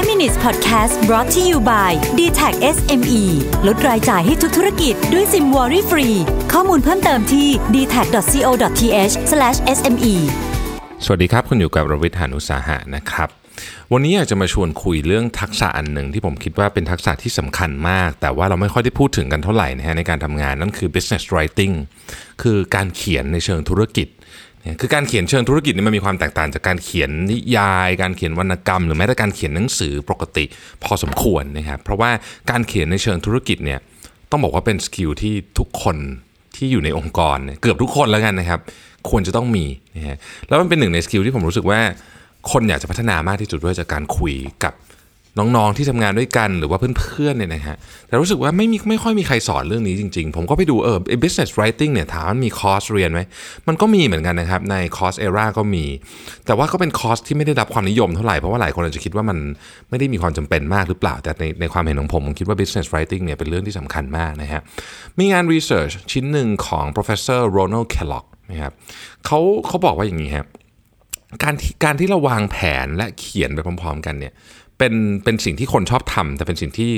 5 minutes podcast brought to you by d t a c SME ลดรายจ่ายให้ทุกธุรกิจด้วยซิมวอรี่ฟรี ข้อมูลเพิ่มเติมที่ d t a c c o t h s m e สวัสดีครับ คุณอยู่กับรวิทยานุสาหะนะครับ วันนี้อยากจะมาชวนคุยเรื่องทักษะอันหนึ่งที่ผมคิดว่าเป็นทักษะที่สำคัญมาก แต่ว่าเราไม่ค่อยได้พูดถึงกันเท่าไหร่นะฮะในการทำงานนั่นคือ business writing คือการเขียนในเชิงธุรกิจ คือการเขียนเชิงธุรกิจนี่มันมีความแตกต่างจากการเขียนนิยาย การเขียนวรรณกรรม หรือแม้แต่การเขียนหนังสือปกติพอสมควรนะครับเพราะว่าการเขียนในเชิงธุรกิจเนี่ยต้องบอกว่าเป็น skill ที่ทุกคนที่อยู่ในองค์กรเกือบทุกคนแล้วกันนะครับ ควรจะต้องมีนะฮะแล้วมันเป็นหนึ่งใน skill ที่ผมรู้สึกว่าคนอยากจะพัฒนามากที่สุดด้วยจากการคุยกับ น้องๆที่ทำงานด้วยกันหรือว่าเพื่อนๆเนี่ยนะฮะแต่รู้สึกว่าไม่มีไม่ค่อยมีใครสอนเรื่องนี้จริง ๆ ผมก็ไปดูเออ business writing เนี่ยถามมันมีคอร์สเรียนไหมมันก็มีเหมือนกันนะครับใน Coursera ก็มี แต่ว่าก็เป็นคอร์สที่ไม่ได้รับความนิยมเท่าไหร่ เพราะว่าหลายคนอาจจะคิดว่ามันไม่ได้มีความจำเป็นมากหรือเปล่า แต่ในในความเห็นของผมผมคิดว่า business writing เนี่ยเป็นเรื่องที่สำคัญมากนะฮะมีงาน research ชิ้นหนึ่งของ professor Ronald Kellogg นะครับเขาเขาบอกว่าอย่างนี้ครับการที่การที่เราวางแผนและเขียนไปพร้อม ๆ กันเนี่ย เป็นเป็นสิ่งที่คนชอบทำแต่เป็นสิ่งที่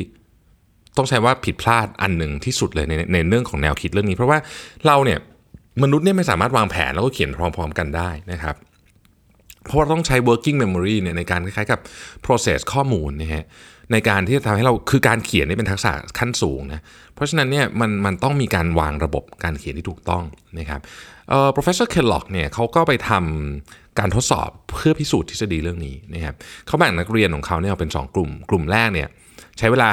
ต้องใช้ว่าผิดพลาดอันหนึ่งที่สุดเลยในในเรื่องของแนวคิดเรื่องนี้ เพราะว่าเราเนี่ยมนุษย์เนี่ยไม่สามารถวางแผนแล้วก็เขียนพร้อม ๆ กันได้นะครับ เพราะว่าต้องใช้ working memory เนี่ยในการคล้ายๆกับ process ข้อมูลนะฮะ ในการที่จะทำให้เราคือการเขียนนี่เป็นทักษะขั้นสูงนะเพราะฉะนั้นเนี่ยมันมันต้องมีการวางระบบการเขียนที่ถูกต้องนะครับเอ่อ professor Kellogg เนี่ยเขาก็ไปทำการทดสอบเพื่อพิสูจน์ทฤษฎีเรื่องนี้นะครับเขาแบ่งนักเรียนของเขาเนี่ยออกเป็น 2 กลุ่ม กลุ่มแรกเนี่ยใช้เวลา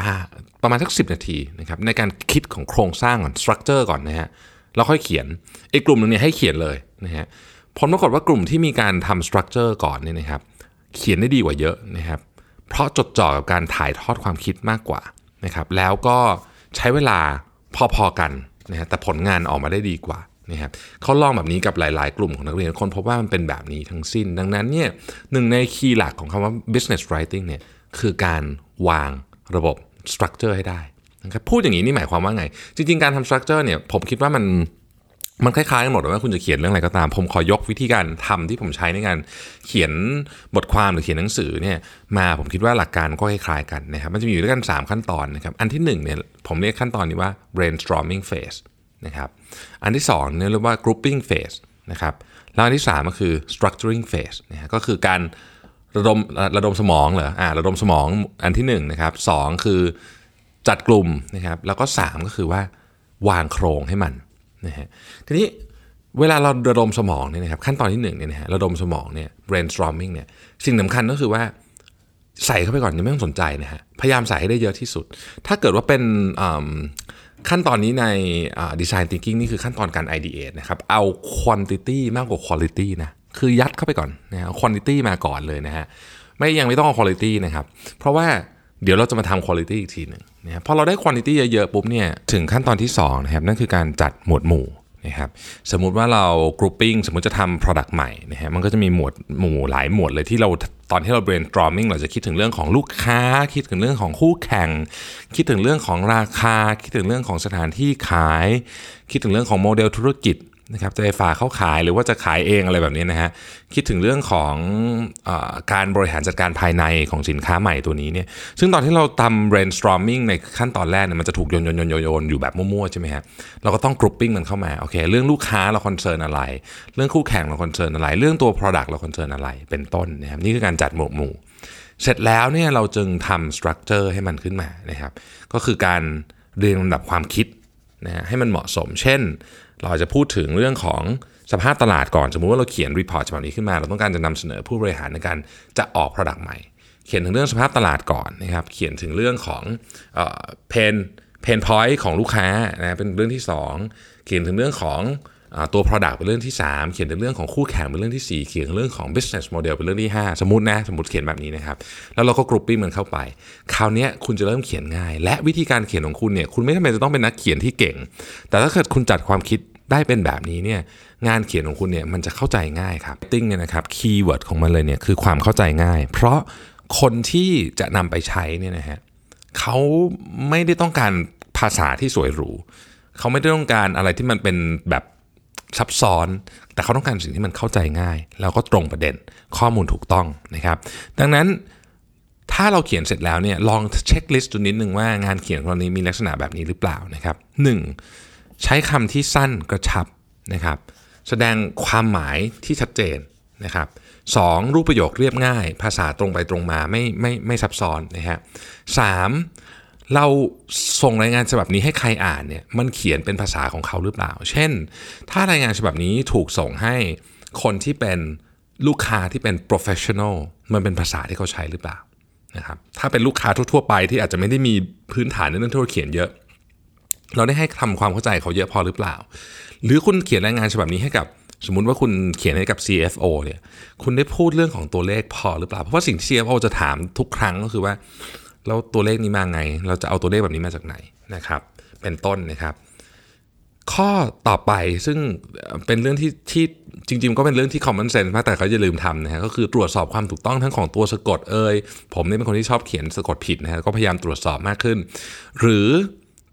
ประมาณสัก 10 นาทีนะครับในการคิดของโครงสร้างก่อน structure ก่อนนะฮะแล้วค่อยเขียนอีกกลุ่มหนึงเนี่ยให้เขียนเลยนะฮะผลปรากฏว่ากลุ่มที่มีการทำ structure ก่อนเนี่ยนะครับเขียนได้ดีกว่าเยอะนะครับ เพราะจดจ่อกับการถ่ายทอดความคิดมากกว่านะครับแล้วก็ใช้เวลาพอๆกันนะฮะแต่ผลงานออกมาได้ดีกว่านะครับเขาลองแบบนี้กับหลาย ๆ กลุ่มของนักเรียนคนพบว่ามันเป็นแบบนี้ทั้งสิ้น ดังนั้นเนี่ยหนึ่งในคีย์หลักของคำว่า business writing เนี่ยคือการวางระบบ structure ให้ได้นะครับพูดอย่างนี้นี่หมายความว่าไง จริง ๆ การทำ structure เนี่ยผมคิดว่ามัน มันคล้ายๆกันหมดว่าคุณจะเขียนเรื่องอะไรก็ตาม ผมขอยกวิธีการทำที่ผมใช้ในการเขียนบทความหรือเขียนหนังสือเนี่ยมาผมคิดว่าหลักการก็คล้ายๆกันนะครับมันจะมีอยู่ด้วยกัน 3 ขั้นตอนนะครับอันที่1เนี่ยผมเรียกขั้นตอนนี้ว่า brainstorming phase นะครับอันที่2เนี่ยเรียกว่า grouping phase นะครับแล้วอันที่ 3 ก็คือ structuring phase นะฮะก็คือการระดมระดมสมองเหรออ่าระดมสมองอันที่1นะครับสคือจัดกลุ่มนะครับแล้วก็ 3 ก็คือว่าวางโครงให้มัน นะฮะทีนี้เวลาเราระดมสมองเนี่ยนะครับขั้นตอนที่1เนี่ยนะฮะระดมสมองเนี่ย brainstorming เนี่ยสิ่งสำคัญก็คือว่าใส่เข้าไปก่อนยังไม่ต้องสนใจนะฮะพยายามใส่ให้ได้เยอะที่สุด ถ้าเกิดว่าเป็นขั้นตอนนี้ใน design thinking นี่คือขั้นตอนการ ideate นะครับเอา quantity มากกว่า quality นะคือยัดเข้าไปก่อนนะฮะ quantity มาก่อนเลยนะฮะไม่ยังไม่ต้องเอา quality นะครับเพราะว่า เดี๋ยวเราจะมาทำ quality อีกทีหนึ่งนะครับพอเราได้ quantity เยอะๆปุ๊บเนี่ยถึงขั้นตอนที่2นะครับนั่นคือการจัดหมวดหมู่นะครับสมมุติว่าเรา grouping สมมุติจะทำ product ใหม่นะฮะมันก็จะมีหมวดหมู่หลายหมวดเลยที่เราตอนที่เรา brainstorming เราจะคิดถึงเรื่องของลูกค้า คิดถึงเรื่องของคู่แข่ง คิดถึงเรื่องของราคา คิดถึงเรื่องของสถานที่ขาย คิดถึงเรื่องของโมเดลธุรกิจ นะครับจะไปฝากเขาขายหรือว่าจะขายเองอะไรแบบนี้นะฮะคิดถึงเรื่องของอการบริหารจัดการภายในของสินค้าใหม่ตัวนี้เนี่ยซึ่งตอนที่เราทำ brainstorming ในขั้นตอนแรกเนี่ยมันจะถูกโยนโยนโยนโยนอยู่แบบมั่วๆใช่ไหมฮะเราก็ต้อง grouping มันเข้ามาโอเคเรื่องลูกค้าเรา concern อะไร เรื่องคู่แข่งเรา concern อะไร เรื่องตัว product เรา concern อะไรเป็นต้นนะครับนี่คือการจัดหมวดหมู่ เสร็จแล้วเนี่ยเราจึงทำ structure ให้มันขึ้นมานะครับก็คือการเรียงลำดับความคิด นะให้มันเหมาะสม เช่น เราจะพูดถึงเรื่องของสภาพตลาดก่อน สมมุติว่าเราเขียน report ฉบับนี้ขึ้นมา เราต้องการจะนำเสนอผู้บริหารในการจะออก Product ใหม่ เขียนถึงเรื่องสภาพตลาดก่อนนะครับ เขียนถึงเรื่องของ pain pain point ของลูกค้านะเป็นเรื่องที่ 2 เขียนถึงเรื่องของ ตัว Product เป็นเรื่องที่ 3 เขียนถึงเรื่องของคู่แข่งเป็นเรื่องที่ 4 เขียนเรื่องของ business model เป็นเรื่องที่ 5 สมมตินะ สมมติเขียนแบบนี้นะครับ แล้วเราก็ grouping มันเข้าไป คราวนี้คุณจะเริ่มเขียนง่าย และวิธีการเขียนของคุณเนี่ย คุณไม่จำเป็นจะต้องเป็นนักเขียนที่เก่ง แต่ถ้าเกิดคุณจัดความคิดได้เป็นแบบนี้เนี่ย งานเขียนของคุณเนี่ยมันจะเข้าใจง่ายครับ writing เนี่ยนะครับ keyword ของมันเลยเนี่ยคือความเข้าใจง่าย เพราะคนที่จะนำไปใช้เนี่ยนะฮะเขาไม่ได้ต้องการภาษาที่สวยหรู เขาไม่ได้ต้องการอะไรที่มันเป็นแบบ ซับซ้อน แต่เขาต้องการสิ่งที่มันเข้าใจง่าย แล้วก็ตรงประเด็นข้อมูลถูกต้องนะครับ ดังนั้นถ้าเราเขียนเสร็จแล้วเนี่ยลองเช็คลิสต์ดูนิดนึงว่างานเขียนของเรานี้มีลักษณะแบบนี้หรือเปล่านะครับ 1. ใช้คำที่สั้นกระชับนะครับ แสดงความหมายที่ชัดเจนนะครับ 2. รูปประโยคเรียบง่าย ภาษาตรงไปตรงมาไม่ไม่ไม่ซับซ้อนนะฮะสาม เราส่งรายงานฉบับนี้ให้ใครอ่านเนี่ยมันเขียนเป็นภาษาของเขาหรือเปล่า เช่น ถ้ารายงานฉบับนี้ถูกส่งให้คนที่เป็นลูกค้าที่เป็น professional มันเป็นภาษาที่เขาใช้หรือเปล่านะครับถ้าเป็นลูกค้าทั่ว ๆ ไปที่อาจจะไม่ได้มีพื้นฐานในเรื่องธุรเขียนเยอะ เราได้ให้ทำความเข้าใจเขาเยอะพอหรือเปล่า หรือคุณเขียนรายงานฉบับนี้ให้กับสมมุติว่าคุณเขียนให้กับ CFO เนี่ย คุณได้พูดเรื่องของตัวเลขพอหรือเปล่า เพราะว่าสิ่งที่ CFO จะถามทุกครั้งก็คือว่า แล้วตัวเลขนี้มาไง เราจะเอาตัวเลขแบบนี้มาจากไหนนะครับ เป็นต้นนะครับ ข้อต่อไปซึ่งเป็นเรื่องที่ที่จริง ๆ ก็เป็นเรื่องที่ common sense มากแต่เขาจะลืมทำนะฮะก็คือตรวจสอบความถูกต้องทั้งของตัวสะกดเอ่ยผมเนี่ยเป็นคนที่ชอบเขียนสะกดผิดนะฮะก็พยายามตรวจสอบมากขึ้น หรือ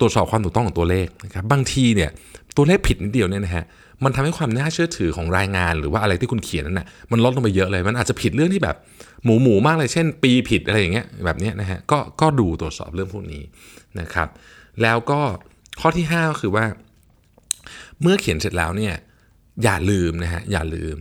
ตรวจสอบความถูกต้องของตัวเลขนะครับบางทีเนี่ยตัวเลขผิดนิดเดียวเนี่ยนะฮะ มันทำให้ความน่าเชื่อถือของรายงานหรือว่าอะไรที่คุณเขียนนั้นนะมันลดลงไปเยอะเลย มันอาจจะผิดเรื่องที่แบบหมูหมูมากเลย เช่น ปีผิดอะไรอย่างเงี้ยแบบเนี้ยนะฮะก็ก็ดูตรวจสอบเรื่องพวกนี้นะครับ แล้วก็ข้อที่5ก็คือว่า เมื่อเขียนเสร็จแล้วเนี่ยอย่าลืมนะฮะอย่าลืม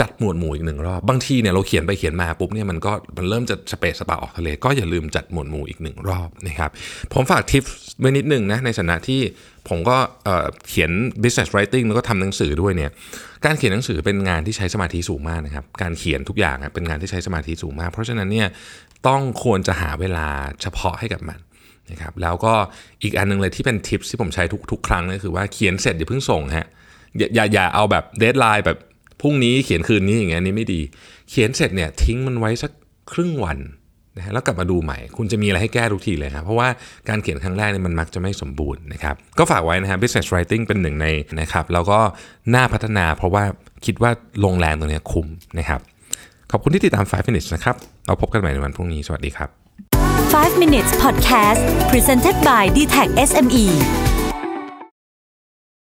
จัดหมวดหมู่อีกหนึ่งรอบ บางทีเนี่ยเราเขียนไปเขียนมาปุ๊บเนี่ยมันก็มันเริ่มจะสเปซสปาออกทะเลก็อย่าลืมจัดหมวดหมู่อีกหนึ่งรอบนะครับผมฝากทิปไว้นิดนึงนะในฐานะที่ผมก็เเขียน business writing แล้วก็ทำหนังสือด้วยเนี่ยการเขียนหนังสือเป็นงานที่ใช้สมาธิสูงมากนะครับการเขียนทุกอย่างเป็นงานที่ใช้สมาธิสูงมาก เพราะฉะนั้นเนี่ยต้องควรจะหาเวลาเฉพาะให้กับมันนะครับแล้วก็อีกอันนึงเลยที่เป็นทิปที่ผมใช้ทุกๆ ครั้งก็คือว่าเขียนเสร็จอย่าเพิ่งส่งฮะอย่าอย่าอย่าเอาแบบเดทไลน์แบบ พรุ่งนี้เขียนคืนนี้อย่างเงี้ยนี่ไม่ดี เขียนเสร็จเนี่ยทิ้งมันไว้สักครึ่งวันนะฮะแล้วกลับมาดูใหม่ คุณจะมีอะไรให้แก้ทุกทีเลยครับเพราะว่าการเขียนครั้งแรกเนี่ยมันมักจะไม่สมบูรณ์นะครับก็ฝากไว้นะฮะ business writing เป็นหนึ่งในนะครับแล้วก็น่าพัฒนาเพราะว่าคิดว่าลงแรงตรงนี้คุ้มนะครับขอบคุณที่ติดตาม 5 minutes นะครับ เราพบกันใหม่ในวันพรุ่งนี้ สวัสดีครับ 5 minutes podcast presented by d t e c h SME